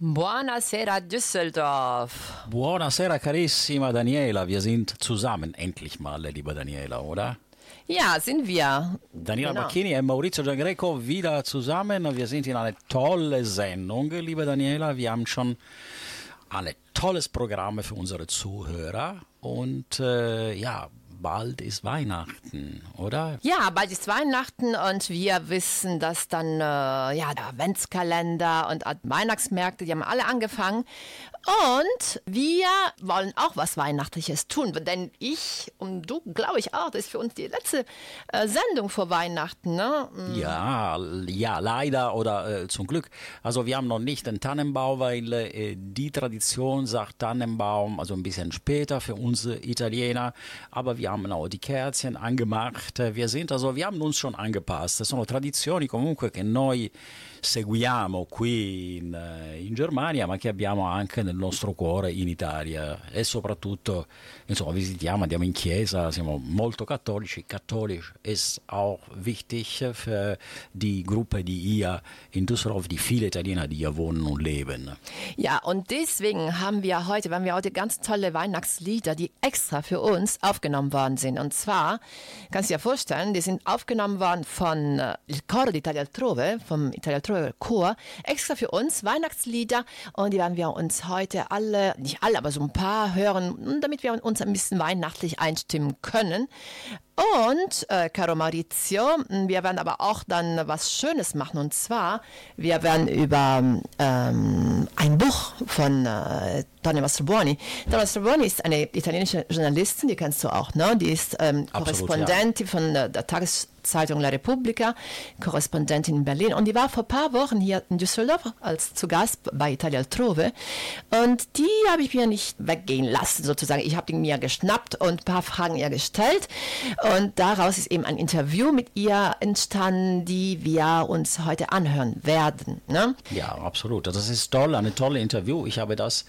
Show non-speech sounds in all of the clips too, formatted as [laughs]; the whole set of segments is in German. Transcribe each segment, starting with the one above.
Buonasera Düsseldorf. Buonasera carissima Daniela, wir sind zusammen, endlich mal, liebe Daniela, oder? Ja, sind wir. Daniela Genau. Bacchini und Maurizio Giangreco wieder zusammen. Wir sind in einer tollen Sendung, liebe Daniela. Wir haben schon ein tolles Programm für unsere Zuhörer. Und äh, ja, bald ist Weihnachten, oder? Ja, bald ist Weihnachten und wir wissen, dass dann äh, ja der Adventskalender und Weihnachtsmärkte, die haben alle angefangen. Und wir wollen auch was Weihnachtliches tun, denn ich und du, glaube ich auch, das ist für uns die letzte äh, Sendung vor Weihnachten. Ne? Ja, l- ja, leider oder äh, zum Glück. Also wir haben noch nicht den Tannenbaum, weil äh, die Tradition sagt Tannenbaum, also ein bisschen später für uns Italiener. Aber wir haben auch die Kerzchen angemacht. Wir sind also, wir haben uns schon angepasst. Sono tradizioni comunque che noi seguiamo qui in, eh, in Germania, ma che abbiamo anche nel nostro cuore in Italia e soprattutto, insomma, visitiamo, andiamo in chiesa, siamo molto cattolici. Katholisch ist auch wichtig für die Gruppe, die hier in Düsseldorf, die viele Italiener, die hier wohnen und leben. Ja, und deswegen haben wir heute, haben wir heute ganz tolle Weihnachtslieder, die extra für uns aufgenommen worden sind. Und zwar, kannst du dir vorstellen, die sind aufgenommen worden von äh, Il Coro d'Italia Altrove, vom Italia Altrove Chor, extra für uns Weihnachtslieder. Und die werden wir uns heute alle, nicht alle, aber so ein paar hören, damit wir uns ein bisschen weihnachtlich einstimmen können. Und, äh, caro Maurizio, wir werden aber auch dann was Schönes machen. Und zwar, wir werden über ähm, ein Buch von äh, Tonio Mastrobuoni. Tonio Mastrobuoni ist eine italienische Journalistin, die kennst du auch, ne? Die ist ähm, Absolut, Korrespondentin von äh, der Tageszeitung La Repubblica, Korrespondentin in Berlin. Und die war vor ein paar Wochen hier in Düsseldorf als zu Gast bei Italia Altrove. Und die habe ich mir nicht weggehen lassen, sozusagen. Ich habe die mir geschnappt und ein paar Fragen ihr gestellt. Und daraus ist eben ein Interview mit ihr entstanden, die wir uns heute anhören werden. Ne? Ja, absolut. Das ist toll, eine tolle Interview. Ich habe das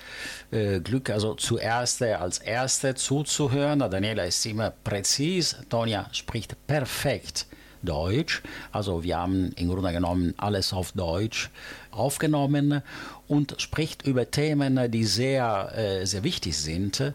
äh, Glück, also zuerst äh, als Erste zuzuhören. Daniela ist immer präzis, Tonja spricht perfekt Deutsch. Also wir haben im Grunde genommen alles auf Deutsch aufgenommen und spricht über Themen, die sehr, äh, sehr wichtig sind.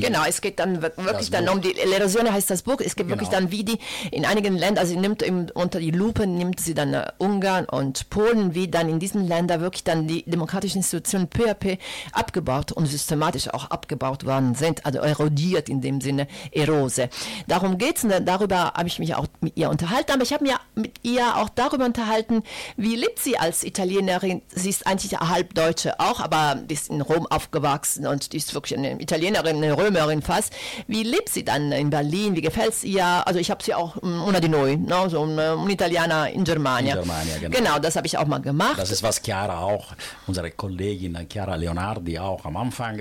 Genau, es geht dann wir- wirklich dann Buch. um die L'Erosione heißt das Buch. Es geht wirklich Genau. dann wie die in einigen Ländern, also sie nimmt eben unter die Lupe, nimmt sie dann äh, Ungarn und Polen, wie dann in diesen Ländern wirklich dann die demokratischen Institutionen peu à peu abgebaut und systematisch auch abgebaut worden sind, also erodiert in dem Sinne, Erose. Darum geht's und darüber habe ich mich auch mit ihr unterhalten, aber ich habe mich mit ihr auch darüber unterhalten, wie lebt sie als Italienerin. Sie ist eigentlich halb Deutsche auch, aber die ist in Rom aufgewachsen und die ist wirklich eine Italienerin, eine Römerin fast. Wie lebt sie dann in Berlin? Wie gefällt es ihr? Also ich habe sie auch um, una di noi, no? so ein, ein Italiener in Germania. In Germania, genau. genau, das habe ich auch mal gemacht. Das ist, was Chiara auch, unsere Kollegin Chiara Leonardi auch am Anfang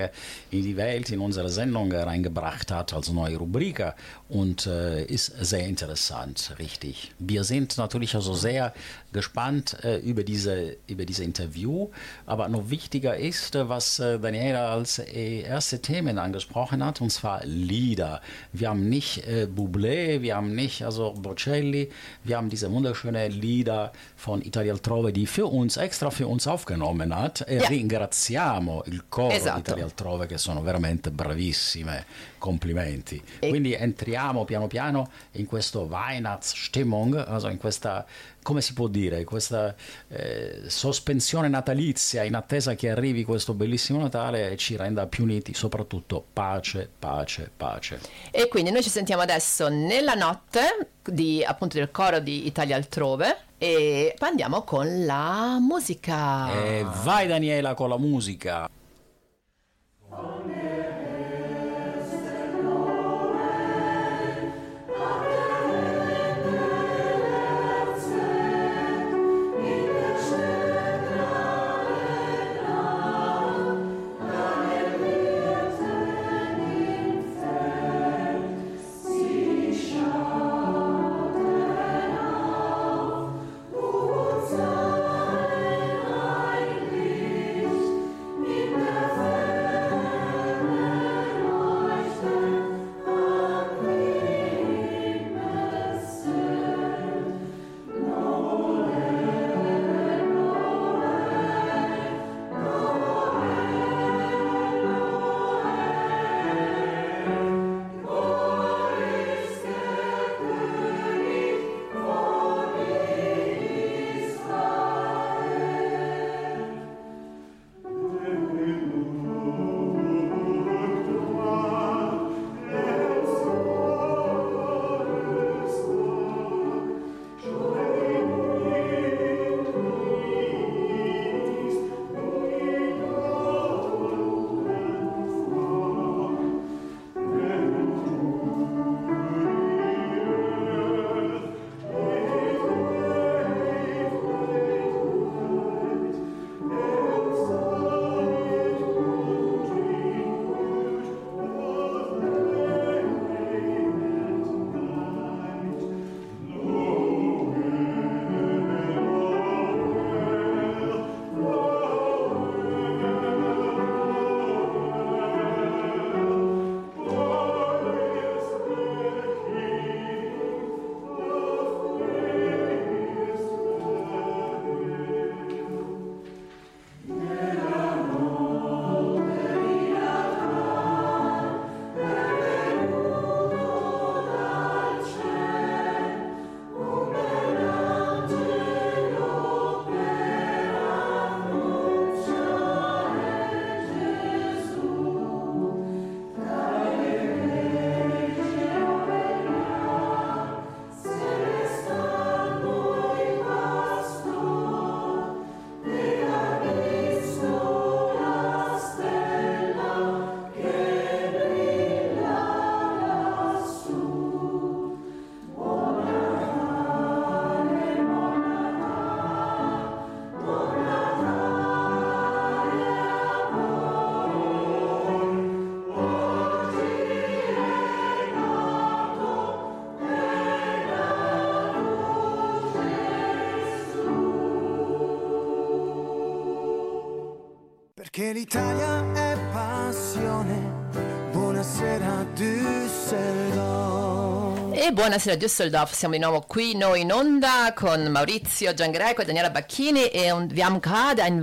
in die Welt, in unsere Sendung reingebracht hat als neue Rubrik und äh, ist sehr interessant, richtig. Wir sind natürlich also sehr gespannt äh, über, diese, über diese Interview, aber noch wichtiger ist, was äh, Daniela als äh, erste Themen angesprochen hat, und zwar Lieder. Wir haben nicht äh, Bublé, wir haben nicht also Bocelli, wir haben diese wunderschönen Lieder von Italia Altrove, die für uns, extra für uns aufgenommen hat. E Ja. ringraziamo il coro Esatto. di Italia Altrove che sono veramente bravissime, complimenti. E- Quindi entriamo piano piano in questa Weihnachtsstimmung, also in questa, come si può dire, questa eh, sospensione natalizia in attesa che arrivi questo bellissimo Natale e ci renda più uniti, soprattutto pace, pace, pace. E quindi noi ci sentiamo adesso nella notte di, appunto del coro di Italia Altrove e andiamo con la musica. E vai Daniela con la musica. Schatten Perché l'Italia è passione. Buonasera Düsseldorf. E buonasera Düsseldorf, siamo di nuovo qui noi in onda con Maurizio Giangreco e Daniela Bacchini e haben gerade ein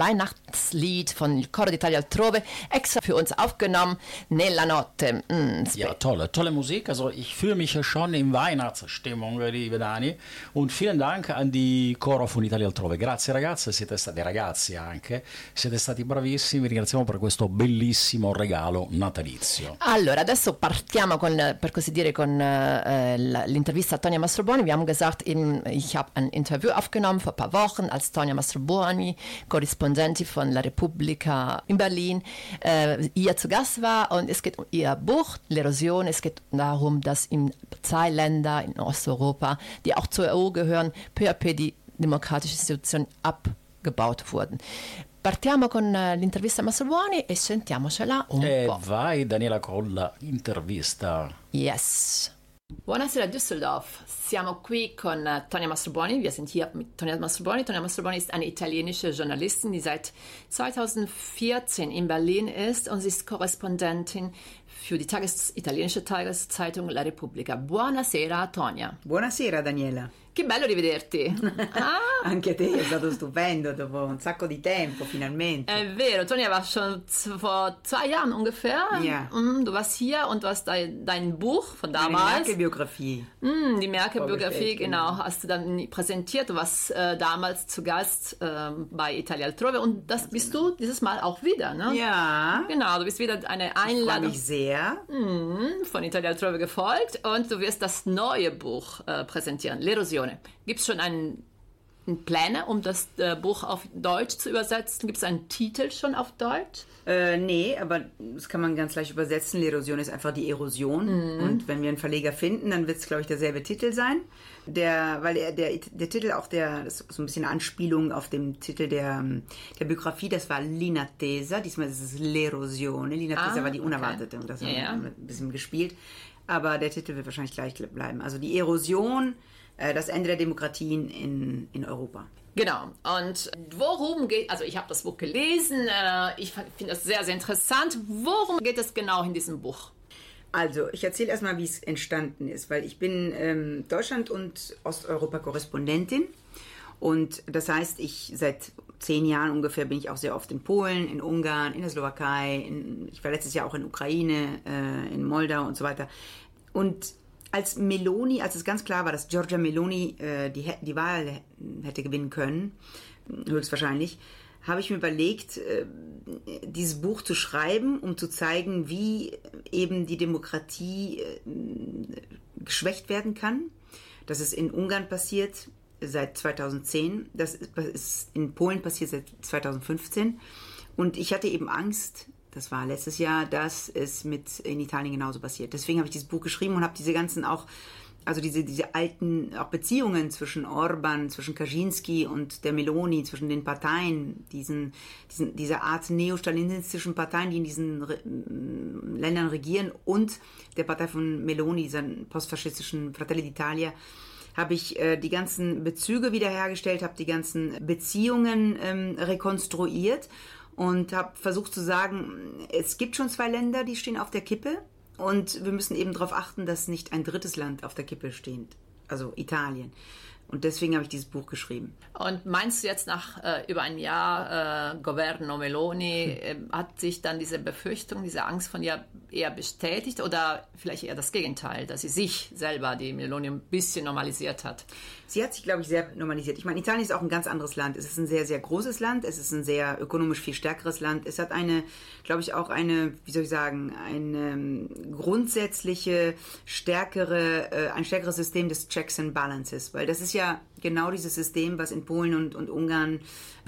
Weihnachtslied von Il Coro d'Italia altrove extra für uns aufgenommen, Nella Notte. Mm, Ja, tolle, tolle Musik. Also ich fühle mich ja schon in Weihnachtsstimmung, liebe Dani. Und vielen Dank an die Coro von Italia altrove. Grazie ragazze, siete stati ragazzi anche, siete stati bravissimi. Vi ringraziamo per questo bellissimo regalo natalizio. Allora, adesso partiamo con, per così dire, con äh, l'intervista a Tonia Mastroboni. Wir haben gesagt, eben, ich habe ein Interview aufgenommen vor ein paar Wochen, als Tonia Mastroboni, Korrespondentin von La Repubblica in Berlin, äh, ihr zu Gast war. Und es geht um ihr Buch, L'Erosion. Es geht darum, dass in zwei Ländern in Osteuropa, die auch zur EU gehören, peu à peu die demokratische Institutionen abgebaut wurden. Partiamo con eh, l'intervista a Mastrobuoni e sentiamocela un E po'. vai Daniela con la intervista. Yes. Buonasera Düsseldorf. Siamo qui con äh, Tonja Mastrobuoni. Wir sind hier mit Tonja Mastrobuoni. Tonja Mastrobuoni ist eine italienische Journalistin, die seit 2014 in Berlin ist und sie ist Korrespondentin für die Tages italienische Tageszeitung La Repubblica. Buonasera Tonja. Buonasera Daniela, Che bello rivederti. [laughs] Ah, anche te è stato stupendo dopo un sacco di tempo finalmente. È vero, Tonja war schon vor zwei Jahren ungefähr. Ja. Mm, Du warst hier und du hast dein, dein Buch von damals. Merkel-Biografie. Mm, Die Merkel-Biografie, Vorgestellt, genau, hast du dann präsentiert. Du warst äh, damals zu Gast ähm, bei Italia Altrove und das bist du dieses Mal auch wieder, ne? Ja, Genau, du bist wieder eine freue Einladung mich sehr. von Italia Altrove gefolgt und du wirst das neue Buch äh, präsentieren, L'Erosione. Gibt es schon einen, einen Pläne, um das äh, Buch auf Deutsch zu übersetzen? Gibt es einen Titel schon auf Deutsch? Äh, nee, aber das kann man ganz leicht übersetzen. L'Erosion ist einfach die Erosion. Und wenn wir einen Verleger finden, dann wird es, glaube ich, derselbe Titel sein. Der, weil er, der, der Titel auch der, das ist so ein bisschen eine Anspielung auf den Titel der, der Biografie, das war L'Inattesa. Diesmal ist es L'Erosione. L'Inattesa Ah, war die okay. Unerwartete. Und das Ja, haben wir ja. ein bisschen gespielt. Aber der Titel wird wahrscheinlich gleich bleiben. Also die Erosion, das Ende der Demokratien in, in Europa. Genau. Und worum geht, also ich habe das Buch gelesen, äh, ich finde das sehr, sehr interessant. Worum geht es genau in diesem Buch? Also, ich erzähle erstmal, wie es entstanden ist, weil ich bin ähm, Deutschland- und Osteuropa-Korrespondentin. Und das heißt, ich seit zehn Jahren ungefähr bin ich auch sehr oft in Polen, in Ungarn, in der Slowakei. In, ich war letztes Jahr auch in Ukraine, äh, in Moldau und so weiter. Und als Meloni, als es ganz klar war, dass Giorgia Meloni äh, die, die Wahl hätte gewinnen können, höchstwahrscheinlich, habe ich mir überlegt, äh, dieses Buch zu schreiben, um zu zeigen, wie eben die Demokratie äh, geschwächt werden kann. Das ist in Ungarn passiert seit 2010, das ist in Polen passiert seit 2015. Und ich hatte eben Angst, das war letztes Jahr, dass es mit in Italien genauso passiert. Deswegen habe ich dieses Buch geschrieben und habe diese ganzen auch also diese, diese alten auch Beziehungen zwischen Orban, zwischen Kaczynski und der Meloni, zwischen den Parteien, diesen, diesen, diese Art neostalinistischen Parteien, die in diesen Re Ländern regieren und der Partei von Meloni, dieser postfaschistischen Fratelli d'Italia, habe ich äh, die ganzen Bezüge wiederhergestellt, habe die ganzen Beziehungen ähm, rekonstruiert und habe versucht zu sagen, es gibt schon zwei Länder, die stehen auf der Kippe und wir müssen eben darauf achten, dass nicht ein drittes Land auf der Kippe steht, also Italien. Und deswegen habe ich dieses Buch geschrieben. Und meinst du jetzt nach äh, über ein Jahr äh, Governo Meloni, äh, hat sich dann diese Befürchtung, diese Angst von ihr eher bestätigt oder vielleicht eher das Gegenteil, dass sie sich selber, die Meloni, ein bisschen normalisiert hat? Sie hat sich, glaube ich, sehr normalisiert. Ich meine, Italien ist auch ein ganz anderes Land. Es ist ein sehr, sehr großes Land. Es ist ein sehr ökonomisch viel stärkeres Land. Es hat eine, glaube ich, auch eine, wie soll ich sagen, eine ähm, grundsätzliche, stärkere, äh, ein stärkeres System des Checks and Balances. Weil das ist ja genau dieses System, was in Polen und, und Ungarn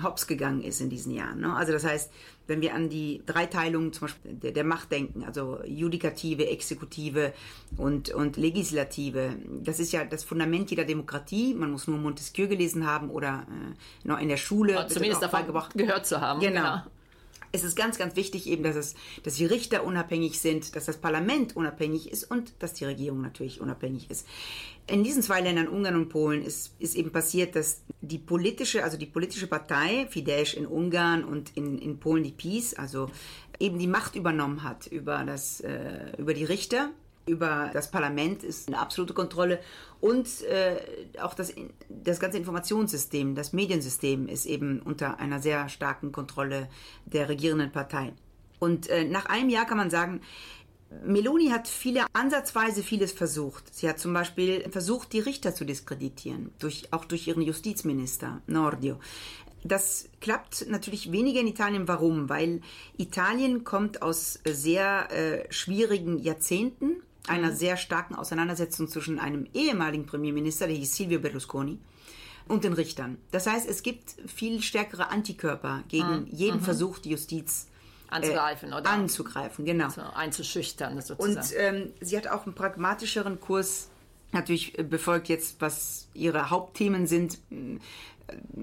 hops gegangen ist in diesen Jahren. Ne? Also das heißt, wenn wir an die Dreiteilung zum Beispiel der, der Macht denken, also Judikative, Exekutive und, und Legislative, das ist ja das Fundament jeder Demokratie. Man muss nur Montesquieu gelesen haben oder äh, noch in der Schule. Und zumindest davon beigebracht. gehört zu haben. Genau. Es ist ganz, ganz wichtig eben, dass, es, dass die Richter unabhängig sind, dass das Parlament unabhängig ist und dass die Regierung natürlich unabhängig ist. In diesen zwei Ländern, Ungarn und Polen, ist, ist eben passiert, dass die politische, also die politische Partei, Fidesz in Ungarn und in, in Polen die PiS, also eben die Macht übernommen hat über, das, äh, über die Richter über das Parlament ist eine absolute Kontrolle und äh, auch das, das ganze Informationssystem, das Mediensystem ist eben unter einer sehr starken Kontrolle der regierenden Partei. Und äh, nach einem Jahr kann man sagen, Meloni hat viele ansatzweise vieles versucht. Sie hat zum Beispiel versucht, die Richter zu diskreditieren, durch, auch durch ihren Justizminister Nordio. Das klappt natürlich weniger in Italien. Warum? Weil Italien kommt aus sehr äh, schwierigen Jahrzehnten einer sehr starken Auseinandersetzung zwischen einem ehemaligen Premierminister, der hieß Silvio Berlusconi, und den Richtern. Das heißt, es gibt viel stärkere Antikörper gegen mhm. jeden mhm. Versuch, die Justiz anzugreifen, äh, oder? Anzugreifen, genau. So, einzuschüchtern, sozusagen. Und ähm, sie hat auch einen pragmatischeren Kurs natürlich äh, befolgt jetzt, was ihre Hauptthemen sind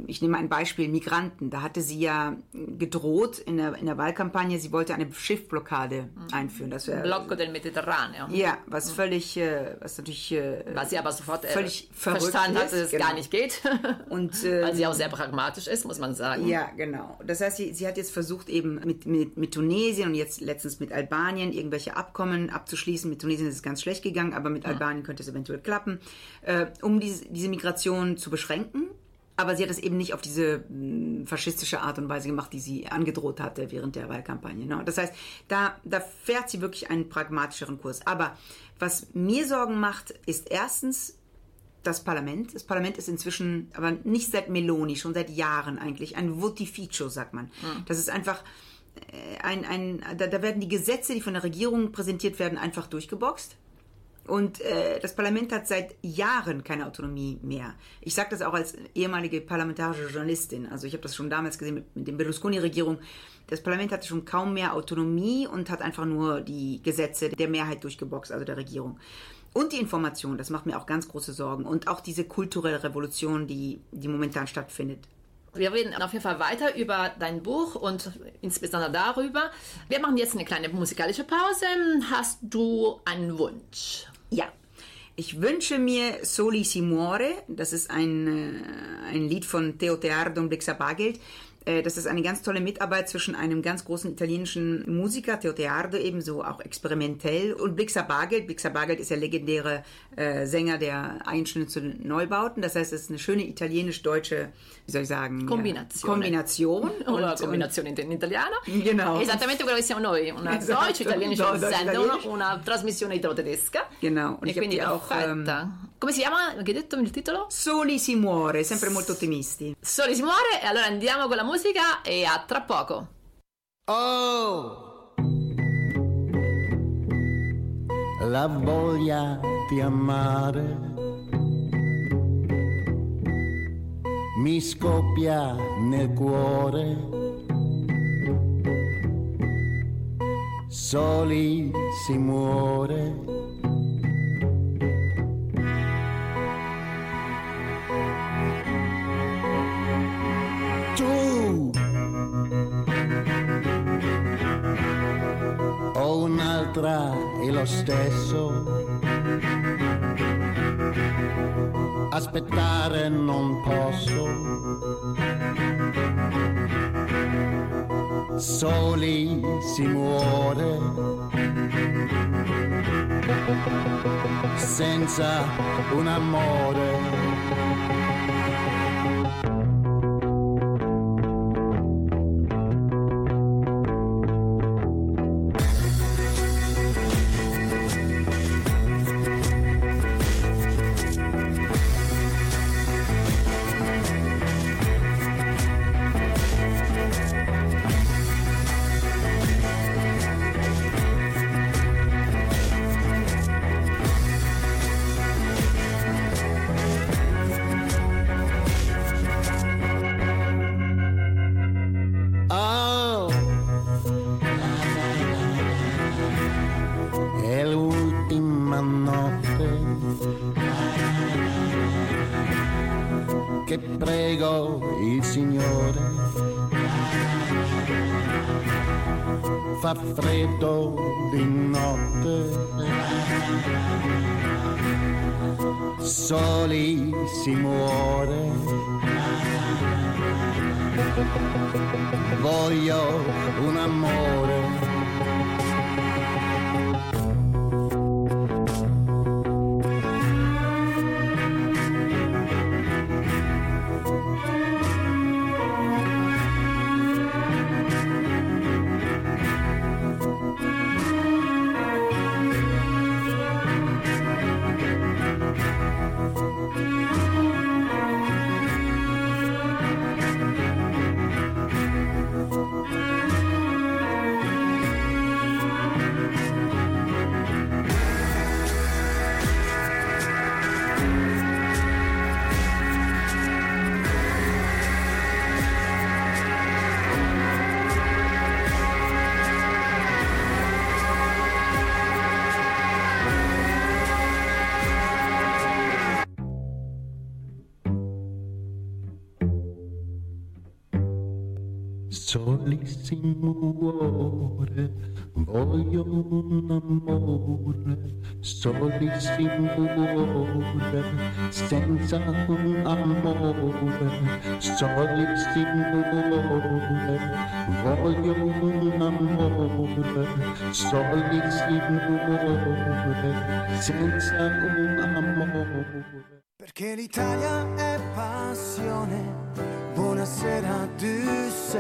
ich nehme ein Beispiel, Migranten. Da hatte sie ja gedroht in der, in der Wahlkampagne, sie wollte eine Schiffblockade mhm. einführen. Das wär, Blocco del Mediterraneo. Ja, was mhm. völlig, äh, was natürlich... Äh, was sie aber sofort äh, völlig verstanden hat, dass es genau. gar nicht geht. [laughs] Und, ähm, Weil sie auch sehr pragmatisch ist, muss man sagen. Ja, genau. Das heißt, sie, sie hat jetzt versucht, eben mit, mit, mit Tunesien und jetzt letztens mit Albanien irgendwelche Abkommen abzuschließen. Mit Tunesien ist es ganz schlecht gegangen, aber mit mhm. Albanien könnte es eventuell klappen, äh, um diese, diese Migration zu beschränken aber sie hat es eben nicht auf diese hm, faschistische Art und Weise gemacht, die sie angedroht hatte während der Wahlkampagne. Ne? Das heißt, da, da fährt sie wirklich einen pragmatischeren Kurs. Aber was mir Sorgen macht, ist erstens das Parlament. Das Parlament ist inzwischen, aber nicht seit Meloni, schon seit Jahren eigentlich, ein Votificio, sagt man. Mhm. Das ist einfach äh, ein, ein da, da werden die Gesetze, die von der Regierung präsentiert werden, einfach durchgeboxt. Und äh, das Parlament hat seit Jahren keine Autonomie mehr. Ich sage das auch als ehemalige parlamentarische Journalistin. Also ich habe das schon damals gesehen mit, mit der Berlusconi-Regierung. Das Parlament hatte schon kaum mehr Autonomie und hat einfach nur die Gesetze der Mehrheit durchgeboxt, also der Regierung. Und die Information, das macht mir auch ganz große Sorgen. Und auch diese kulturelle Revolution, die, die momentan stattfindet. Wir reden auf jeden Fall weiter über dein Buch und insbesondere darüber. Wir machen jetzt eine kleine musikalische Pause. Hast du einen Wunsch? Ja. Ich wünsche mir Soli si muore, das ist ein, äh, ein Lied von Teo Teardo und Blixa Bagelt. Äh, das ist eine ganz tolle Mitarbeit zwischen einem ganz großen italienischen Musiker, Teo Teardo, ebenso auch experimentell, und Blixa Bargeld. Blixa Bargeld ist der legendäre äh, Sänger der Einschnitte Neubauten. Das heißt, es ist eine schöne italienisch-deutsche, wie soll ich sagen, Kombination. Kombination. Oder und, Kombination in, italiano. Genau. Esattamente quello che siamo noi, una esatto. deutsch-italienische Sendung, una trasmissione italo-tedesca. Genau. Und e quindi auch, ähm, Come si chiama? Che hai detto il titolo? Soli si muore, sempre molto ottimisti. Soli si muore e allora andiamo con la musica e a tra poco. Oh! La voglia di amare mi scoppia nel cuore. Soli si muore un'altra è lo stesso. Aspettare non posso. Soli si muore. Senza un amore. Fa freddo di notte. Soli si muore. Voglio un amore. Solissimo cuore, voglio un amore, solissimo cuore, senza un amore, solissimo cuore, voglio un amore, solissimo cuore, senza un amore. Perché l'Italia è passione. Buonasera Düsseldorf.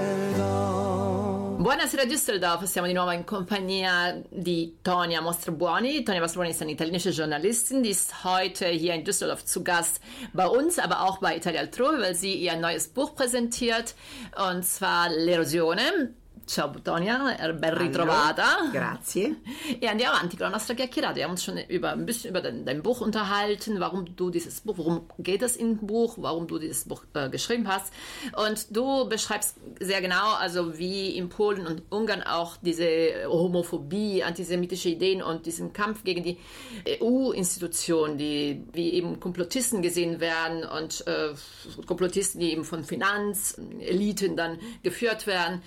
Buonasera Düsseldorf, siamo di nuovo in compagnia di Tonia Mostrobuoni. Tonia Mostrobuoni ist eine italienische Journalistin, die ist heute hier in Düsseldorf zu Gast bei uns, aber auch bei Italia Altrove, weil sie ihr neues Buch präsentiert, und zwar L'erosione. Ciao Tonia, ben ritrovata. Hallo, grazie. E andiamo avanti con la nostra chiacchierata. Wir haben uns schon über, ein bisschen über dein, dein Buch unterhalten, warum du dieses Buch, worum geht es im Buch, warum du dieses Buch äh, geschrieben hast. Und du beschreibst sehr genau, also wie in Polen und Ungarn auch diese Homophobie, antisemitische Ideen und diesen Kampf gegen die EU-Institutionen, die wie eben Komplottisten gesehen werden und äh, Komplottisten, die eben von Finanzeliten dann geführt werden.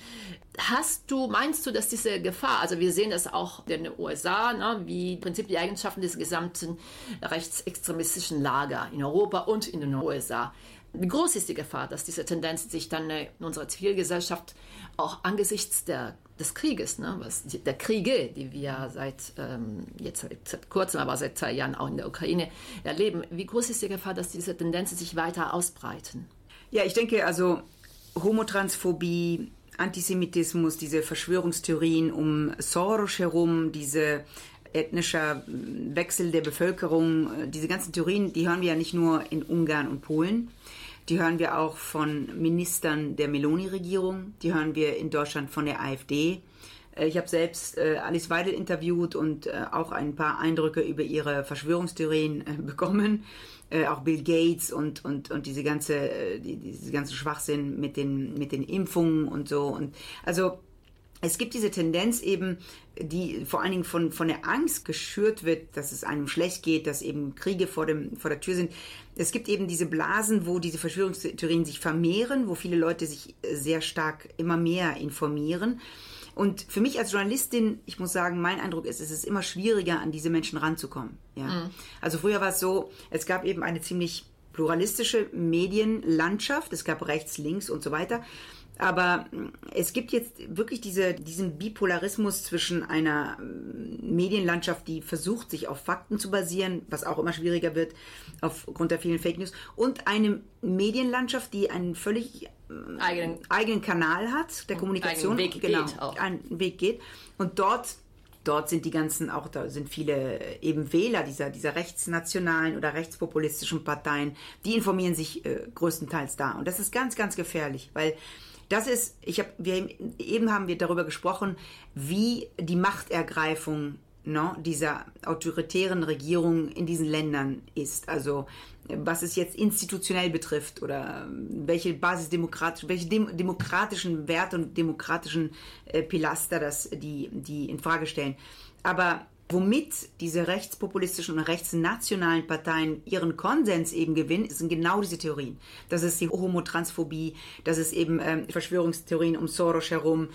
Hast du, meinst du, dass diese Gefahr, also wir sehen das auch in den USA, ne, wie im Prinzip die Eigenschaften des gesamten rechtsextremistischen Lager in Europa und in den USA, wie groß ist die Gefahr, dass diese Tendenz sich dann in unserer Zivilgesellschaft auch angesichts der, des Krieges, ne, was, der Kriege, die wir seit ähm, jetzt seit kurzem, aber seit zwei Jahren auch in der Ukraine erleben, wie groß ist die Gefahr, dass diese Tendenzen sich weiter ausbreiten? Ja, ich denke also Homotransphobie, Antisemitismus, diese Verschwörungstheorien um Soros herum, diese ethnischer Wechsel der Bevölkerung, diese ganzen Theorien, die hören wir ja nicht nur in Ungarn und Polen, die hören wir auch von Ministern der Meloni-Regierung, die hören wir in Deutschland von der AfD. Ich habe selbst äh, Alice Weidel interviewt und äh, auch ein paar Eindrücke über ihre Verschwörungstheorien äh, auch Bill Gates und, und, und diese ganze, die, diese ganze Schwachsinn mit den, mit den Impfungen und so. Und also es gibt diese Tendenz eben, die vor allen Dingen von, von der Angst geschürt wird, dass es einem schlecht geht, dass eben Kriege vor, dem, vor der Tür sind. Es gibt eben diese Blasen, wo diese Verschwörungstheorien sich vermehren, wo viele Leute sich sehr stark immer mehr informieren. Und für mich als Journalistin, ich muss sagen, mein Eindruck ist, es ist immer schwieriger, an diese Menschen ranzukommen. Ja. Mhm. Also früher war es so, es gab eben eine ziemlich pluralistische Medienlandschaft, es gab rechts, links und so weiter. Aber es gibt jetzt wirklich diese, diesen Bipolarismus zwischen einer Medienlandschaft, die versucht, sich auf Fakten zu basieren, was auch immer schwieriger wird aufgrund der vielen Fake News, und eine Medienlandschaft, die einen völlig eigenen, eigenen Kanal hat, der Kommunikation, Weg genau, geht auch. einen Weg geht. Und dort dort sind die ganzen, auch da sind viele eben Wähler dieser, dieser rechtsnationalen oder rechtspopulistischen Parteien, die informieren sich äh, größtenteils da. Und das ist ganz, ganz gefährlich, weil das ist, ich habe, wir eben haben wir darüber gesprochen, wie die Machtergreifung no, dieser autoritären Regierung in diesen Ländern ist. Also was es jetzt institutionell betrifft oder welche basisdemokratischen, welche dem, demokratischen Werte und demokratischen äh, Pilaster das die, die in Frage stellen. Aber Womit diese rechtspopulistischen und rechtsnationalen Parteien ihren Konsens eben gewinnen, sind genau diese Theorien. Das ist die Homotransphobie, das ist eben ähm, Verschwörungstheorien um Soros herum.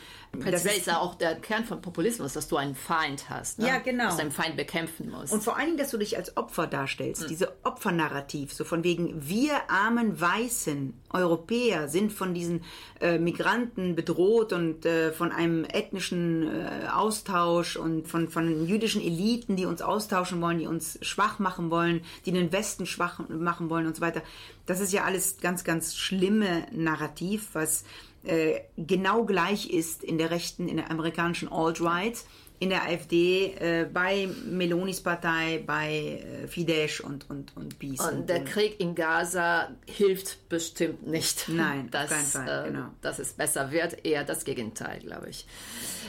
Das ist ja auch der Kern von Populismus, dass du einen Feind hast. Ne? Ja, genau. Dass du einen Feind bekämpfen musst. Und vor allen Dingen, dass du dich als Opfer darstellst. Hm. Diese Opfernarrativ, so von wegen, wir armen Weißen, Europäer, sind von diesen äh, Migranten bedroht und äh, von einem ethnischen äh, Austausch und von, von jüdischen Eliten, die uns austauschen wollen, die uns schwach machen wollen, die den Westen schwach machen wollen und so weiter. Das ist ja alles ganz, ganz schlimme Narrativ, was äh, genau gleich ist in der rechten, in der amerikanischen Alt-Right, in der AfD, äh, bei Melonis Partei, bei äh, Fidesz und, und, und PiS. Und der Krieg in Gaza hilft bestimmt nicht. Nein, auf [laughs] dass, keinen Fall, äh, genau. dass es besser wird. Eher das Gegenteil, glaube ich.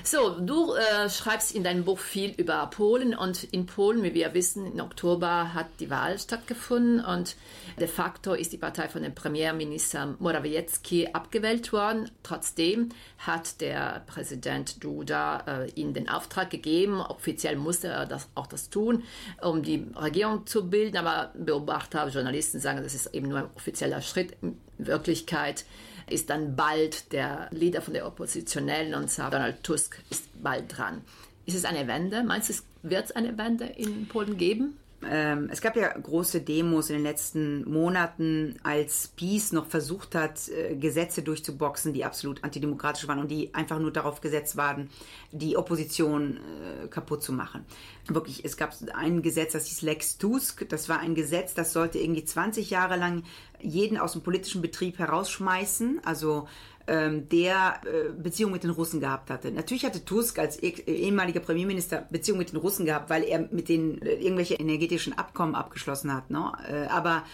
So, du äh, schreibst in deinem Buch viel über Polen und in Polen, wie wir wissen, im Oktober hat die Wahl stattgefunden und de facto ist die Partei von dem Premierminister Morawiecki abgewählt worden. Trotzdem hat der Präsident Duda äh, ihnen den Auftrag gegeben, offiziell musste er das, auch das tun, um die Regierung zu bilden, aber Beobachter, Journalisten sagen, das ist eben nur ein offizieller Schritt. In Wirklichkeit ist dann bald der Leader von der Oppositionellen und zwar Donald Tusk ist bald dran. Ist es eine Wende? Meinst du, es wird eine Wende in Polen geben? Ähm, es gab ja große Demos in den letzten Monaten, als PiS noch versucht hat, äh, Gesetze durchzuboxen, die absolut antidemokratisch waren und die einfach nur darauf gesetzt waren, die Opposition äh, kaputt zu machen. Wirklich, es gab ein Gesetz, das hieß Lex Tusk. Das war ein Gesetz, das sollte irgendwie 20 Jahre lang jeden aus dem politischen Betrieb herausschmeißen. Also ähm, der äh, Beziehung mit den Russen gehabt hatte. Natürlich hatte Tusk als eh- ehemaliger Premierminister Beziehung mit den Russen gehabt, weil er mit denen äh, irgendwelche energetischen Abkommen abgeschlossen hat. Ne? Äh, aber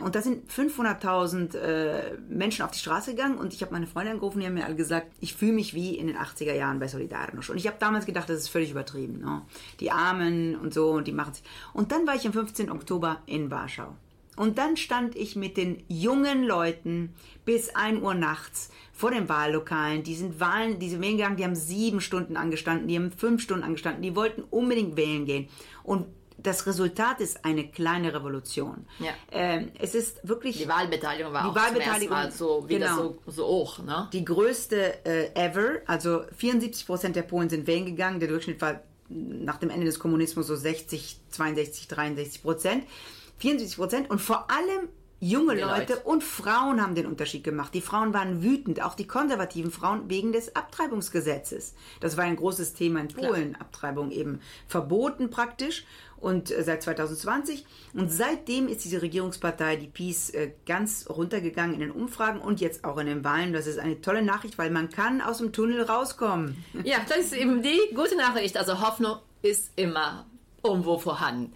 und da sind 500.000 äh, Menschen auf die Straße gegangen und ich habe meine Freunde angerufen, die haben mir alle gesagt, ich fühle mich wie in den 80er Jahren bei Solidarność. Und ich habe damals gedacht, das ist völlig übertrieben. Ne? Die Armen und so, und die machen sich. Und dann war ich am 15. Oktober in Warschau. Und dann stand ich mit den jungen Leuten bis 1 Uhr nachts vor den Wahllokalen. Die sind Wahlen, diese wählen gegangen, die haben sieben Stunden angestanden, die haben fünf Stunden angestanden, die wollten unbedingt wählen gehen. Und das Resultat ist eine kleine Revolution. Ja. Ähm, es ist wirklich Die Wahlbeteiligung war Die auch Wahlbeteiligung, Mal so wieder genau. so, so hoch. Ne? die größte äh, ever. Also 74 Prozent der Polen sind wählen gegangen. Der Durchschnitt war nach dem Ende des Kommunismus so 60, 62, 63 Prozent. 74 Prozent und vor allem junge Leute, Leute. und Frauen haben den Unterschied gemacht. Die Frauen waren wütend, auch die konservativen Frauen wegen des Abtreibungsgesetzes. Das war ein großes Thema in Polen. Abtreibung eben verboten praktisch und äh, seit 2020 und seitdem ist diese Regierungspartei die PiS äh, ganz runtergegangen in den Umfragen und jetzt auch in den Wahlen. Das ist eine tolle Nachricht, weil man kann aus dem Tunnel rauskommen. Ja, das ist eben die gute Nachricht. Also Hoffnung ist immer irgendwo vorhanden.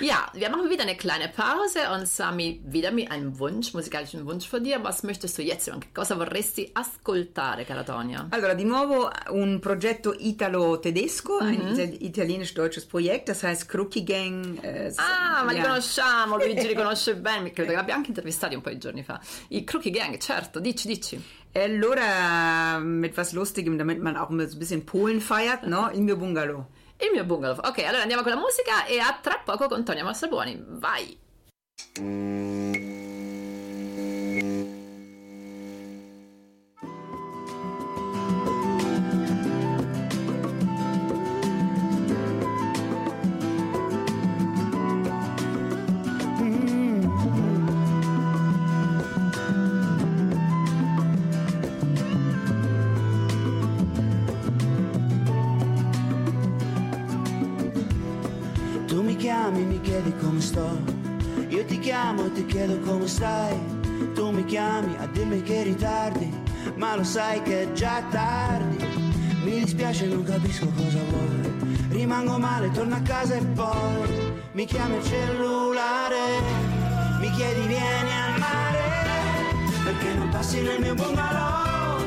Ja, wir machen wieder eine kleine Pause und Sami, wieder mit einem Wunsch, musikalischen Wunsch von dir. Was möchtest du jetzt hören? Cosa vorresti ascoltare, cara Tonia? Allora, di nuovo un progetto italo-tedesco, ein ita- italienisch-deutsches Projekt, das heißt Crookie Gang. äh, Ah, ma li conosciamo, Luigi li [laughs] conosce bene, credo che l'abbiamo anche intervistati un po' di giorni fa. I Crookie Gang, certo, dici, dici. E Allora, mit was Lustigem, damit man auch ein bisschen Polen feiert, no? Il mio bungalow. Il mio bungalow. Ok, allora andiamo con la musica e a tra poco con Tonia Massabuoni. Vai! Tu chiedi come sto. Io ti chiamo e ti chiedo come stai. Tu mi chiami a dirmi che ritardi, ma lo sai che è già tardi. Mi dispiace, non capisco cosa vuoi. Rimango male, torno a casa e poi mi chiami il cellulare. Mi chiedi vieni al mare, perché non passi nel mio bungalow.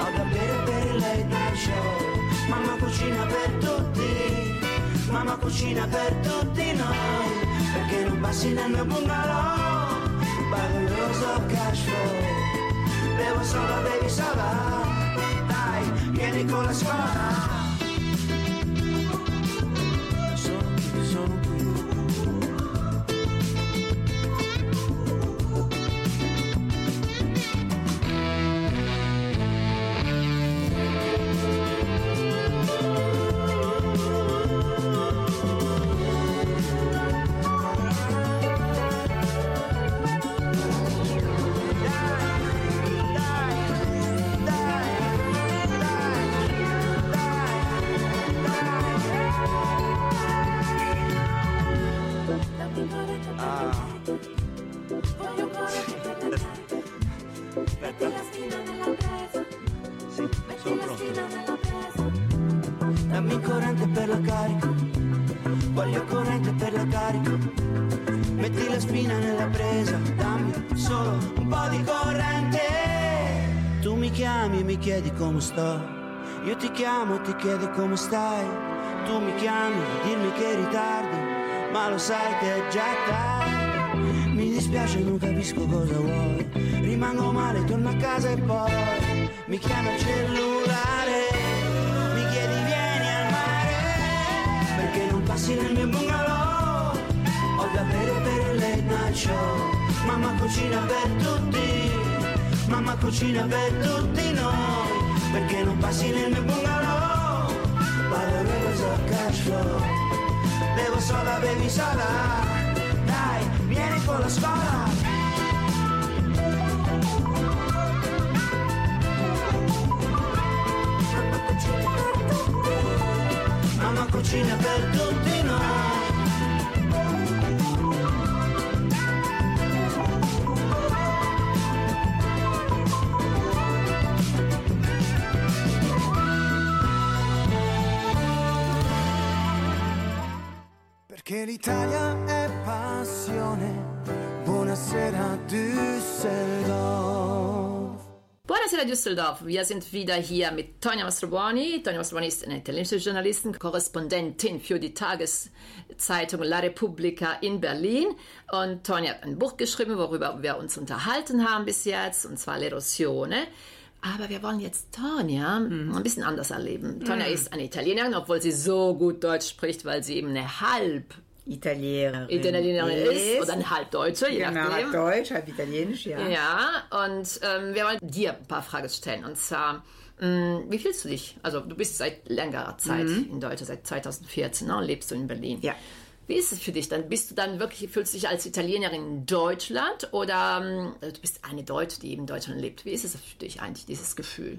Ho da bere per il late night show. Mamma cucina per tutti, mamma cucina per tutti noi. Perché non passi nel mio bungalow, bagoloso cash flow. Bevo solo, bevi soda, dai, vieni con la scuola. aspetta. Sì, sono pronto. Dammi corrente per la carica, voglio corrente per la carica. Metti la spina nella presa, dammi solo un po' di corrente. Tu mi chiami e mi chiedi come sto, io ti chiamo e ti chiedo come stai. Tu mi chiami e dimmi che ritardi, ma lo sai che è già tardi. Mi dispiace, non capisco cosa vuoi Rimango male, torno a casa e poi mi chiama il cellulare. Mi chiedi vieni al mare, perché non passi nel mio bungalow. Ho da bere per night show. Mamma cucina per tutti, mamma cucina per tutti noi. Perché non passi nel mio bungalow. Vado a cash flow. Bevo soda, bevi soda. Dai, vieni con la scuola. Cucina per tutti noi. Perché l'Italia è passione. Buonasera Düsseldorf. Buonasera Düsseldorf, wir sind wieder hier mit Tonja Mastrobuoni. Tonja Mastrobuoni ist eine italienische Journalistin, Korrespondentin für die Tageszeitung La Repubblica in Berlin. Und Tonja hat ein Buch geschrieben, worüber wir uns unterhalten haben bis jetzt, und zwar L'Erosione. Aber wir wollen jetzt Tonja ein bisschen anders erleben. Tonja ist eine Italienerin, obwohl sie so gut Deutsch spricht, weil sie eben eine halb Italienerin. Italienerin ist oder eine halb Deutsche, je Genau, nachdem. halb Deutsch, halb Italienisch, ja. Ja, und ähm, wir wollen dir ein paar Fragen stellen. Und zwar, mh, wie fühlst du dich? Also, du bist seit längerer Zeit in Deutschland, seit 2014, ne, und lebst du in Berlin. Ja. Wie ist es für dich? Dann bist du dann wirklich, fühlst du dich als Italienerin in Deutschland oder ähm, du bist eine Deutsche, die eben in Deutschland lebt? Wie ist es für dich eigentlich, dieses Gefühl?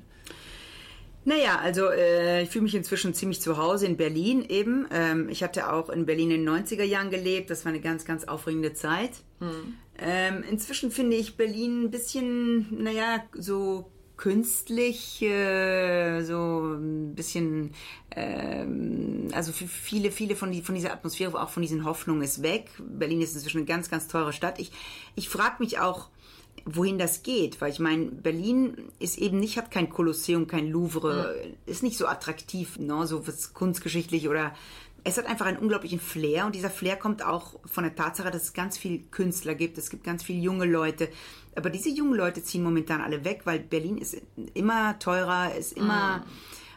Naja, also äh, ich fühle mich inzwischen ziemlich zu Hause in Berlin eben. Ähm, ich hatte auch in Berlin in den 90er Jahren gelebt. Das war eine ganz, ganz aufregende Zeit. Ähm, inzwischen finde ich Berlin ein bisschen, naja, so künstlich, äh, so ein bisschen, ähm, also viele, viele von, die, von dieser Atmosphäre, auch von diesen Hoffnungen ist weg. Berlin ist inzwischen eine ganz, ganz teure Stadt. Ich, ich frage mich auch, wohin das geht, weil ich meine, Berlin ist eben nicht, hat kein Kolosseum, kein Louvre, ist nicht so attraktiv, ne, so was kunstgeschichtlich oder es hat einfach einen unglaublichen Flair und dieser Flair kommt auch von der Tatsache, dass es ganz viel Künstler gibt, es gibt ganz viele junge Leute, aber diese jungen Leute ziehen momentan alle weg, weil Berlin ist immer teurer, ist immer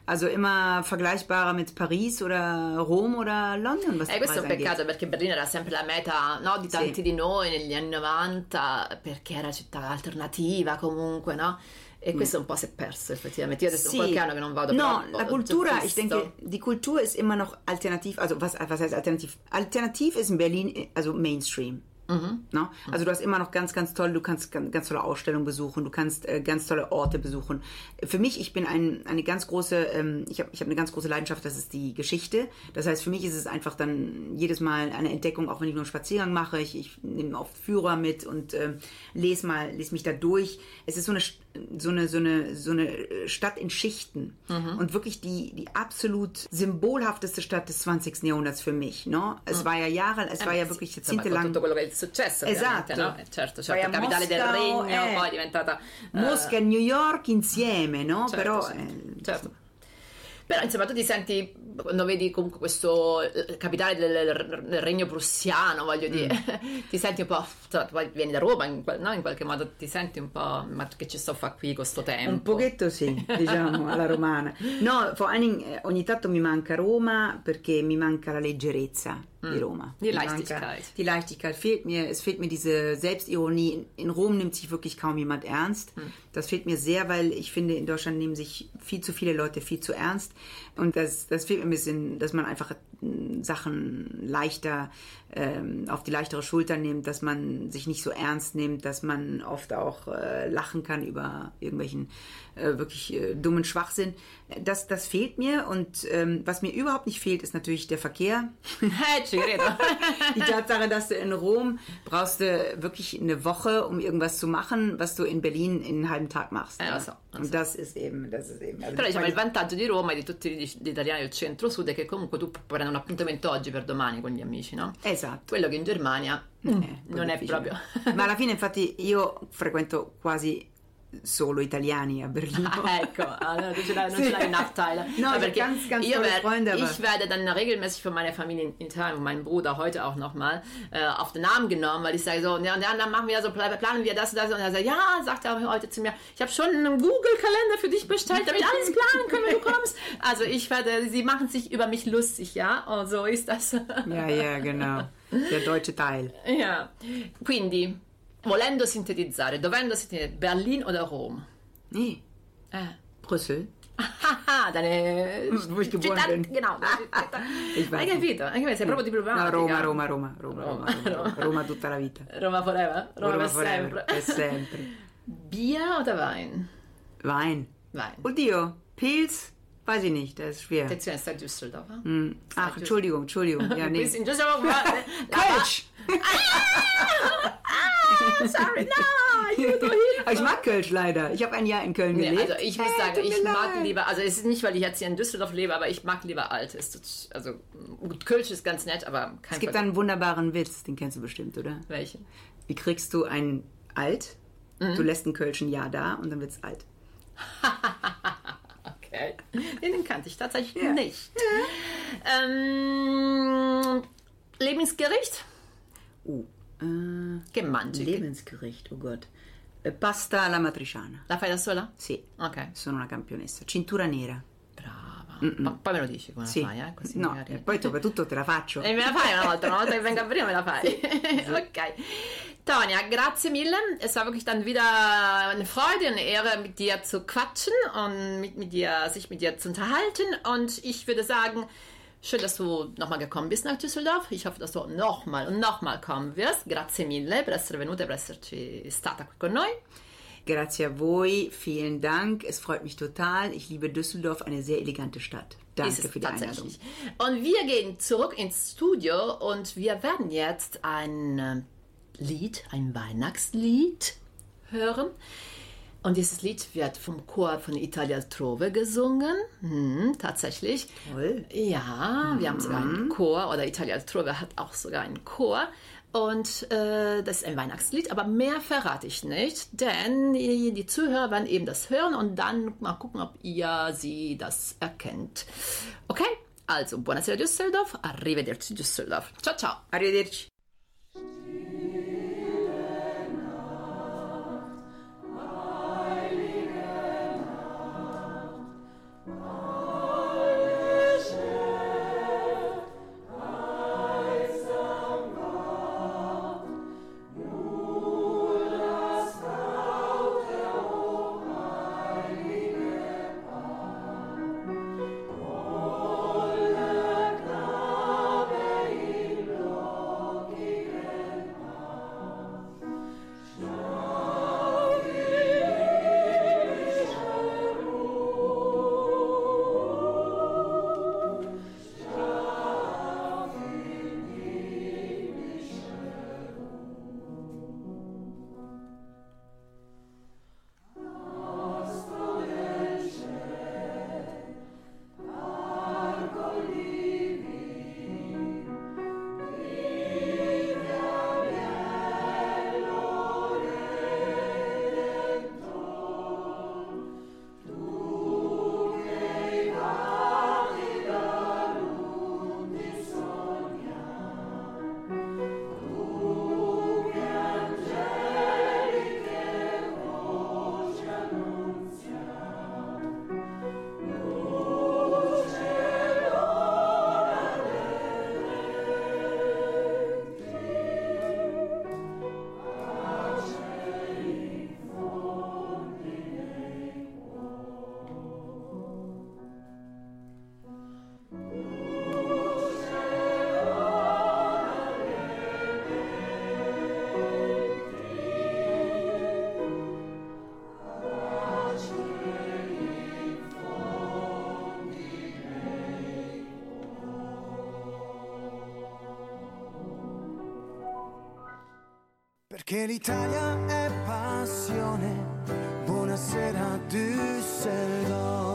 also immer vergleichbarer mit Paris oder Rom oder London, was Eh, questo è un Preise angeht. peccato perché Berlino era sempre la meta no, di tanti Sì. di noi negli anni 90 perché era città alternativa comunque, no? E questo un po' si è perso effettivamente. Io adesso Sì. qualche anno che non vado No, la già Kultura, ich denke, die Kultur ist immer noch alternativ. Also was, was heißt alternativ? Alternativ ist in Berlin, also Mainstream. No? Also du hast immer noch ganz, ganz toll, du kannst ganz, ganz tolle Ausstellungen besuchen, du kannst äh, ganz tolle Orte besuchen. Für mich, ich bin ein, eine ganz große, ähm, ich habe ich hab eine ganz große Leidenschaft, das ist die Geschichte. Das heißt, für mich ist es einfach dann jedes Mal eine Entdeckung, auch wenn ich nur einen Spaziergang mache. Ich, ich nehme oft Führer mit und ähm, lese mal, lese mich da durch. Es ist so eine, so eine, so eine, so eine Stadt in Schichten und wirklich die, die absolut symbolhafteste Stadt des 20. Jahrhunderts für mich. No? Es war ja Jahre, es war ja Sì, wirklich jahrzehntelang tutto quello che è successo Esatto. no? Eh, certo, certo, a capitale del Mosca, regno eh. poi è diventata eh, Mosca e New York insieme, no? certo, Però certo, eh, certo. Però insomma tu ti senti, quando vedi comunque questo eh, capitale del, del regno prussiano, voglio dire, Mm. [laughs] ti senti un po', cioè, tu vieni da Roma, in, no? in qualche modo ti senti un po', ma che ci sto a fare qui con sto tempo? Un pochetto sì, [laughs] diciamo, alla romana. No, eh, ogni tanto mi manca Roma perché mi manca la leggerezza di Roma. Die Mi manca- Leichtigkeit. Die Leichtigkeit fehlt mir, es fehlt mir diese Selbstironie. In Rom nimmt sich wirklich kaum jemand ernst. Das fehlt mir sehr, weil ich finde, in Deutschland nehmen sich viel zu viele Leute viel zu ernst. Und das, das fehlt mir ein bisschen, dass man einfach mm, Sachen leichter ähm, auf die leichtere Schulter nimmt, dass man sich nicht so ernst nimmt, dass man oft auch äh, lachen kann über irgendwelchen äh, wirklich äh, dummen Schwachsinn. Das, das fehlt mir und ähm, was mir überhaupt nicht fehlt, ist natürlich der Verkehr. [laughs] Eh. [laughs] Die Tatsache, dass du in Rom brauchst du wirklich eine Woche, um irgendwas zu machen, was du in Berlin in einem halben einem Tag machst. Ne? lo so, lo Und das ist eben, das ist eben. Also Però diciamo, il vantaggio di Roma e di tutti gli, italiani del centro-sud è che comunque tu puoi prendere un appuntamento oggi per domani con gli amici, no? Esatto. Quello che in Germania Eh, non è proprio... Ma alla fine, infatti, io frequento quasi solo italiani a Berlino. [laughs] Ah, ecco, allora du non Sì. ce l'hai einen Nachteil. No, Aber ganz, ganz tolle werd, Freunde, aber- ich werde dann regelmäßig von meiner Familie in Italien meinem Bruder heute auch nochmal äh, auf den Namen genommen, weil ich sage so, ja, und dann machen wir so, pla- planen wir das und das. Und er sagt, ja, sagt er heute zu mir, ich habe schon einen Google-Kalender für dich bestellt, damit alles planen können, wenn du [laughs] kommst. Also ich werde, sie machen sich über mich lustig, ja, und so ist das. Ja, ja, genau. Der deutsche Teil. [laughs] ja. Quindi, volendo sintetizzare, dovendo sintetizzare, Berlin oder Rom? Nee, Eh. Brüssel. Haha, deine Wo ich geboren città- bin. Genau. Ich weiß Hai capito? Anche me sei proprio No, diplomatica. Roma, Roma, Roma, Roma, Roma, Roma, Roma tutta la vita. Roma forever? Roma, per forever, sempre. per sempre. [laughs] Bier oder Wein? Wein. Wein. Oddio, Pilz? Weiß ich nicht, das ist schwer. Attenzione, stai Düsseldorf. Hm. Ach, Entschuldigung, Entschuldigung. [laughs] Ja, nee. Düsseldorf. Kölsch! la- [laughs] Sorry, no, aiuto, [laughs] Hilfe. Ich mag Kölsch leider. Ich habe ein Jahr in Köln Nee, gelebt. also ich muss Hey, sagen, ich mag leid. lieber, also es ist nicht, weil ich jetzt hier in Düsseldorf lebe, aber ich mag lieber alt. Es tut- Also gut, Kölsch ist ganz nett, aber kein Es gibt Ver- einen wunderbaren Witz, den kennst du bestimmt, oder? Welchen? Wie kriegst du ein Alt? Mhm. Du lässt einen Kölsch ein Jahr da und dann wird's alt. [laughs] Okay. Den, kannte ich tatsächlich Ja. nicht. Ähm, Lieblingsgericht? Uh, äh, Che mangi? Lebensgericht, oh Gott. Eh, Pasta alla matriciana. La fai da sola? Sì, Ok. sono una campionessa. Cintura nera. Brava. Ma poi me lo dici come Sì. la fai, eh? Così no, magari... e poi soprattutto te la faccio. E me la fai una volta, una volta che venga prima me la fai. [laughs] okay. Tonia, grazie mille. Es war wirklich dann wieder eine Freude, eine Ehre, mit dir zu quatschen und mit, mit dir, sich mit dir zu unterhalten. Und ich würde sagen, schön, dass du nochmal gekommen bist nach Düsseldorf. Ich hoffe, dass du nochmal und nochmal kommen wirst. Grazie mille per essere venuta e per esserci stata qui con noi. Grazie a voi, vielen Dank. Es freut mich total. Ich liebe Düsseldorf, eine sehr elegante Stadt. Danke ist es für die Einladung. Und wir gehen zurück ins Studio und wir werden jetzt ein äh, Lied, ein Weihnachtslied hören. Und dieses Lied wird vom Chor von Italia Altrove gesungen. Hm, tatsächlich. Toll. Ja, wir haben sogar einen Chor oder Italia Altrove hat auch sogar einen Chor. Und äh, das ist ein Weihnachtslied, aber mehr verrate ich nicht, denn die, die Zuhörer werden eben das hören und dann mal gucken, ob ihr sie das erkennt. Okay, also buonasera Düsseldorf, arrivederci Düsseldorf. Ciao ciao. Arrivederci. Perché l'Italia è passione, buona buonasera Düsseldorf.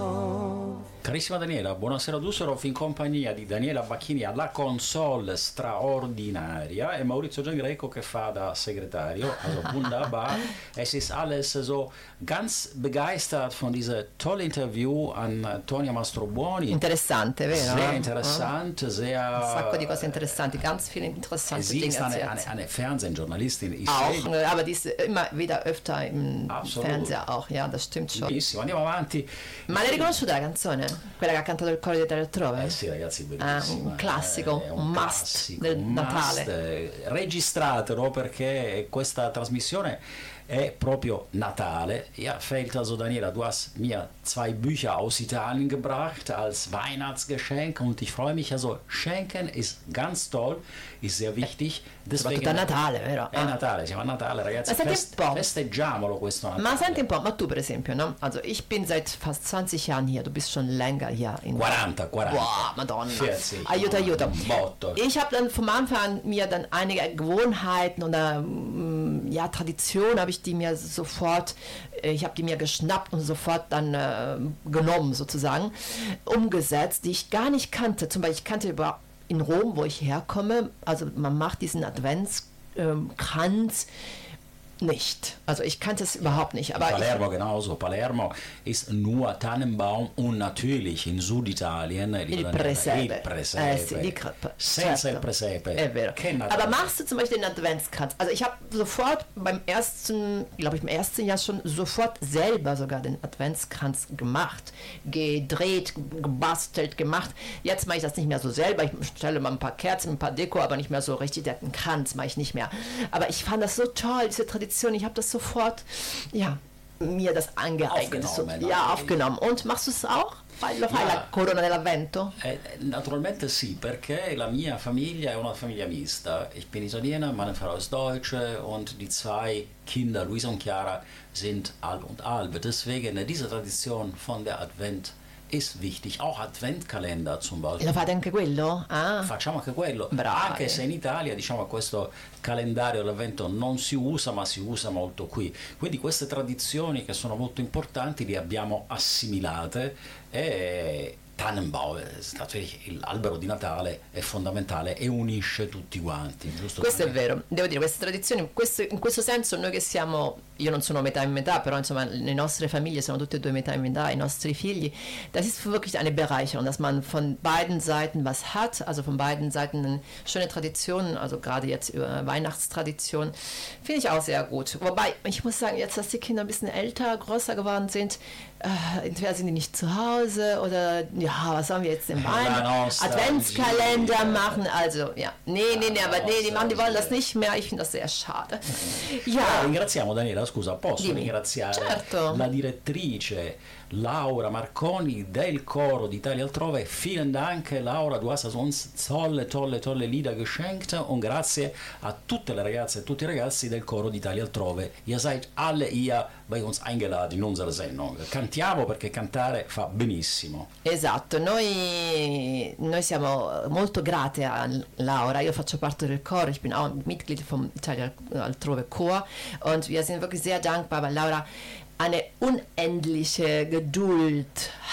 Carissima Daniela, buonasera Düsseldorf in compagnia di Daniela Bacchini alla console straordinaria e Maurizio Giangreco che fa da segretario. Also [laughs] wunderbar. es ist alles so ganz begeistert von diesem tollen Interview an Tonia Mastrobuoni. Interessante, vero? Sehr interessant, sehr... Ein sacco di cose interessanti, ganz viele interessante Sie Dinge ist eine, eine, eine Fernsehjournalistin. Ich Auch, ne, aber die ist immer wieder öfter im Absolut. Fernseher auch, ja, das stimmt schon. Benissimo, andiamo avanti. Ma l'hai riconosciuta la canzone? Quella che ha cantato il coro di Italia altrove? Eh sì ragazzi, Ah, bellissima. un classico, È un must classico, del un must. Natale. Eh, Registratelo perché questa trasmissione è proprio Natale. Ja, fällt also Daniela, du hast mir zwei Bücher aus Italien gebracht als Weihnachtsgeschenk und ich freue mich. Also Schenken ist ganz toll, ist sehr wichtig. Deswegen Soprattutto a Natale, vero? È Ah. Natale, siamo a Natale ragazzi, Ma senti fest- un po'. festeggiamolo questo Natale. Ma senti un po', ma tu per esempio, no? Also ich bin seit fast 20 Jahren hier, du bist schon länger hier in 40, 40. Boah, Madonna. 40. Aiuto, aiuto. Botto. Ich habe dann vom Anfang an mir dann einige Gewohnheiten oder mm, ja, Traditionen habe ich die mir sofort, äh, ich habe die mir geschnappt und sofort dann äh, genommen sozusagen, umgesetzt, die ich gar nicht kannte. Zum Beispiel, ich kannte über in Rom, wo ich herkomme, also man macht diesen Adventskranz nicht. Also ich kannte es überhaupt nicht. Aber Palermo genauso. Palermo ist nur Tannenbaum und natürlich in Süditalien Il presepe. il presepe. Eh sì, di. Senza il Certo. presepe. È vero. Aber machst du zum Beispiel den Adventskranz? Also ich habe sofort beim ersten, glaube ich, im ersten Jahr schon sofort selber sogar den Adventskranz gemacht, gedreht, gebastelt, gemacht. Jetzt mache ich das nicht mehr so selber. Ich stelle mal ein paar Kerzen, ein paar Deko, aber nicht mehr so richtig. Den Kranz mache ich nicht mehr. Aber ich fand das so toll, diese Tradition. Ich habe das sofort, ja, mir das angeeignet. So, Aufgenommen, ja, okay. aufgenommen. Und machst du es auch? Lo fai la corona dell'avvento? Eh, naturalmente sì, perché la mia famiglia è una famiglia mista. Ich bin Italiener, meine Frau ist Deutsche und die zwei Kinder, Luisa und Chiara, sind Alb und Albe. Deswegen diese Tradition von der Advent ist wichtig. Auch Adventkalender zum Beispiel. Lo fate anche quello? Ah. Facciamo anche quello, Bravi. anche se in Italia diciamo questo calendario dell'avvento non si usa, ma si usa molto qui. Quindi queste tradizioni che sono molto importanti le abbiamo assimilate e Tannenbaum, è natürlich l'albero di Natale è fondamentale e unisce tutti quanti. Giusto Questo è vero, devo dire, queste tradizioni, questo- in questo senso noi che siamo, io non sono metà in metà, però insomma le nostre famiglie sono tutte e due metà in metà, i nostri figli, das ist wirklich eine Bereicherung, dass man von beiden Seiten was hat, also von beiden Seiten schöne Traditionen, also gerade jetzt über Weihnachtstradition, finde ich auch sehr gut. Wobei, ich muss sagen, jetzt, dass die Kinder ein bisschen älter, größer geworden sind, äh, entweder sind die nicht zu Hause oder ja, was sollen wir jetzt im Adventskalender machen, also ja, nee, nee, nee, aber nee, die machen, die wollen das nicht mehr, ich finde das sehr schade. Allora, Ja, ringraziamo Daniela, scusa, posso Dimmi. ringraziare Certo. la direttrice Laura Marconi del Choro d'Italia altrove. Vielen Dank, Laura, du hast uns tolle, tolle, tolle Lieder geschenkt und grazie a tutte le ragazze e tutti i ragazzi del Choro d'Italia altrove. Ihr seid alle hier bei uns eingeladen in unserer Sendung. Cantiamo perché cantare fa benissimo. esatto, noi, noi siamo molto grate a Laura, io faccio parte del Chor, ich bin auch Mitglied vom Italia Altrove Chor und wir sind wirklich sehr dankbar, weil Laura eine unendliche Geduld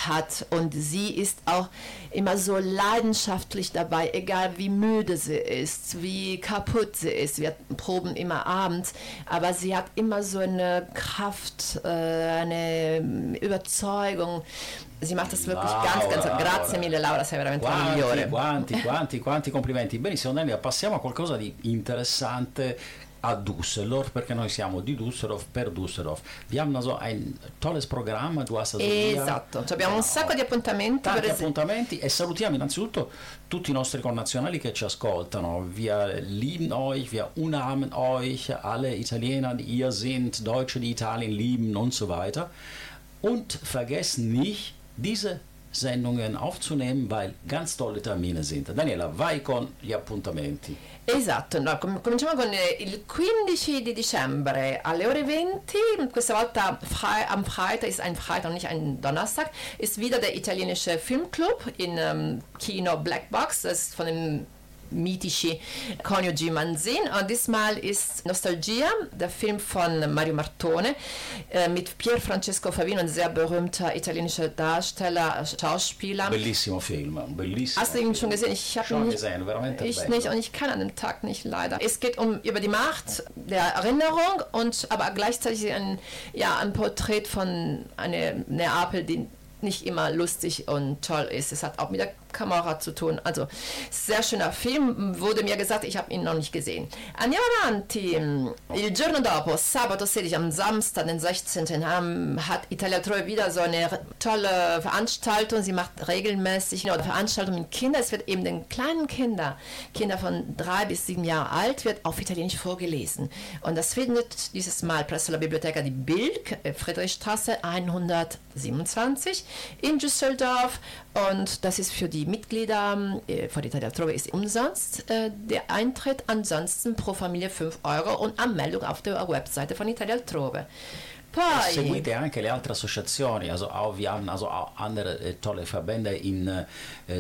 hat und sie ist auch immer so leidenschaftlich dabei, egal wie müde sie ist, wie kaputt sie ist. Wir proben immer abends, aber sie hat immer so eine Kraft, äh, eine Überzeugung. Sie macht das wirklich Laura, ganz, ganz. Laura. Grazie mille, Laura, sei veramente la Quanti, migliore. quanti, quanti, quanti complimenti. Benissimo, Daniela, passiamo a qualcosa di interessante a Düsseldorf, perché noi siamo di Düsseldorf per Düsseldorf. Wir haben also ein tolles Programma, du hast also via- Esatto, Cioè, abbiamo un sacco di appuntamenti. tanti esempio- appuntamenti e salutiamo innanzitutto tutti i nostri connazionali che ci ascoltano. Wir lieben euch, wir umarmen euch, alle Italiener, die ihr sind, Deutsche, die Italien lieben und so weiter. Und vergesst nicht, diese Sendungen aufzunehmen, weil ganz tolle Termine sind. Daniela, vai con gli appuntamenti. Esatto, no, com- cominciamo con eh, il 15 di dicembre alle ore 20, questa volta frei, am Freitag, ist ein Freitag, nicht ein Donnerstag, ist wieder der italienische Filmclub in ähm, Kino Black Box, das ist von dem mythische Coniugi Manzin. Und diesmal ist Nostalgia, der Film von Mario Martone äh, mit Pier Francesco Favino, ein sehr berühmter italienischer Darsteller, Schauspieler. Bellissimo Film, bellissimo. Hast du ihn schon gesehen? Ich habe ihn Schon nicht, gesehen, veramente ich bello. nicht und ich kann an dem Tag nicht leider. Es geht um über die Macht der Erinnerung und aber gleichzeitig ein ja ein Porträt von einer Neapel, die nicht immer lustig und toll ist. Es hat auch mit der Kamera zu tun. Also sehr schöner Film, wurde mir gesagt, ich habe ihn noch nicht gesehen. Andiamo avanti. Il giorno dopo, sabato 16, am Samstag, den 16. Haben, hat Italia Troie wieder so eine tolle Veranstaltung. Sie macht regelmäßig eine Veranstaltung mit Kindern. Es wird eben den kleinen Kindern, Kinder von drei bis sieben Jahre alt, wird auf Italienisch vorgelesen. Und das findet dieses Mal presso la Biblioteca di Bilk, äh, Friedrichstraße 127 in Düsseldorf. Und das ist für die Mitglieder äh, von Italia Trove ist umsonst äh, der Eintritt, ansonsten pro Familie 5 Euro und Anmeldung auf der Webseite von Italia Trove. Poi, Seguite anche le altre associazioni, also auch, wir haben also auch andere äh, tolle Verbände in äh,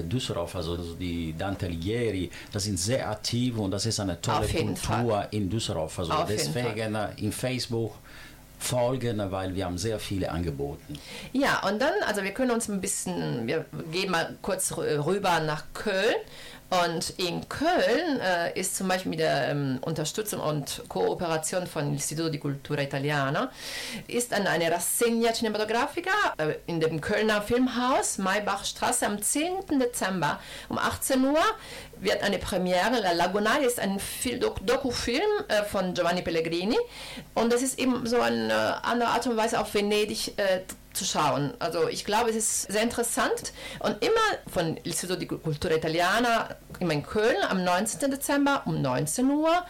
Düsseldorf, also die Dante Alighieri, das sind sehr aktiv und das ist eine tolle Kultur in Düsseldorf. Also Auf deswegen in Facebook folgen, weil wir haben sehr viele Angebote. Ja, und dann, also wir können uns ein bisschen, wir gehen mal kurz rü- rüber nach Köln. Und in Köln äh, ist zum Beispiel mit der ähm, Unterstützung und Kooperation von Istituto di Cultura Italiana ist an eine Rassegna Cinematografica äh, in dem Kölner Filmhaus Maybachstraße am 10. Dezember um 18 Uhr wird eine Premiere. La Lagunare ist ein Fil Dok Dokufilm äh, von Giovanni Pellegrini und das ist eben so eine andere Art und Weise auf Venedig äh, zu schauen. Also ich glaube, es ist sehr interessant und immer von Istituto di Cultura Italiana, immer in Köln am 19. Dezember um 19 Uhr,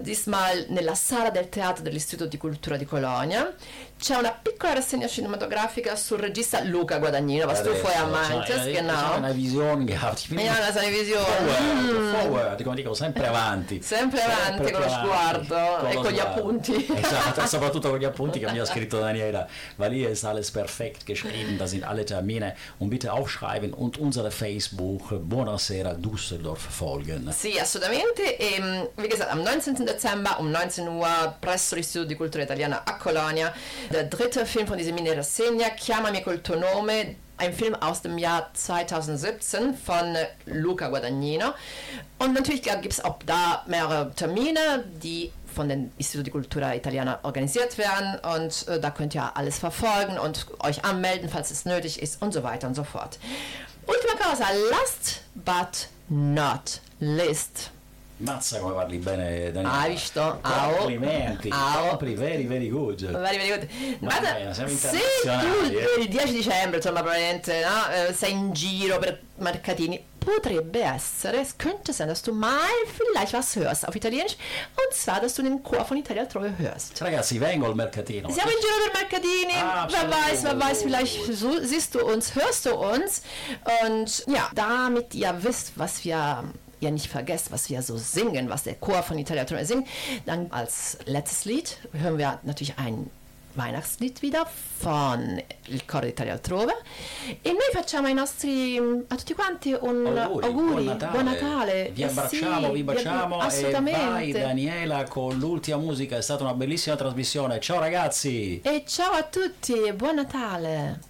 diesmal nella sala del teatro dell'Istituto di Cultura di Colonia. C'è una piccola rassegna cinematografica sul regista Luca Guadagnino, was du vorher meintest, Ich habe genau. eine Vision gehabt. Ich bin Ja, das ist eine Vision. forward, forward, come dico, sempre avanti. Sempre avanti con lo sguardo e lo con gli appunti. Esatto, [laughs] soprattutto con gli appunti che mi ha scritto Daniela. Weil hier ist alles perfekt geschrieben, da sind alle Termine. Und bitte aufschreiben und unsere Facebook Buonasera Düsseldorf folgen. Sì, assolutamente. E, mh, wie gesagt, am 19. Dezember um 19 Uhr presso l'Istituto di Cultura Italiana a Colonia. Der dritte Film von dieser Mini-Rassegna, Chiamami col tuo nome, ein Film aus dem Jahr 2017 von Luca Guadagnino. Und natürlich gibt es auch da mehrere Termine, die von den di Cultura Italiana organisiert werden und äh, da könnt ihr alles verfolgen und euch anmelden, falls es nötig ist und so weiter und so fort. Ultima cosa, last but not least. Mazza come parli bene Daniela. Hai visto? Au. Complimenti. Au. Compli, very very good. Very, very good. Guarda, mia, siamo se tu eh. il 10 dicembre, insomma, probabilmente no, eh, sei in giro per mercatini, potrebbe essere, es könnte sein, dass du mal vielleicht was hörst auf Italienisch. Und zwar, dass du den Chor von Italia Troie hörst. Ragazzi, vengo al mercatino. Siamo in giro per Mercatini, Ah, wer weiß, wer weiß, vielleicht so, siehst du uns, hörst du uns. Und ja, damit ihr wisst, was wir ihr nicht vergesst, was wir so singen, was der Chor von Italia Troie singt, dann als letztes Lied hören wir natürlich ein Weihnachtslied wieder von Il Coro d'Italia Trove e noi facciamo ai nostri a tutti quanti un Auguri, auguri, buon Natale. buon Natale. Vi Eh abbracciamo, sì, vi baciamo e vai assolutamente. Daniela con l'ultima musica, è stata una bellissima trasmissione. Ciao ragazzi! E ciao a tutti e buon Natale!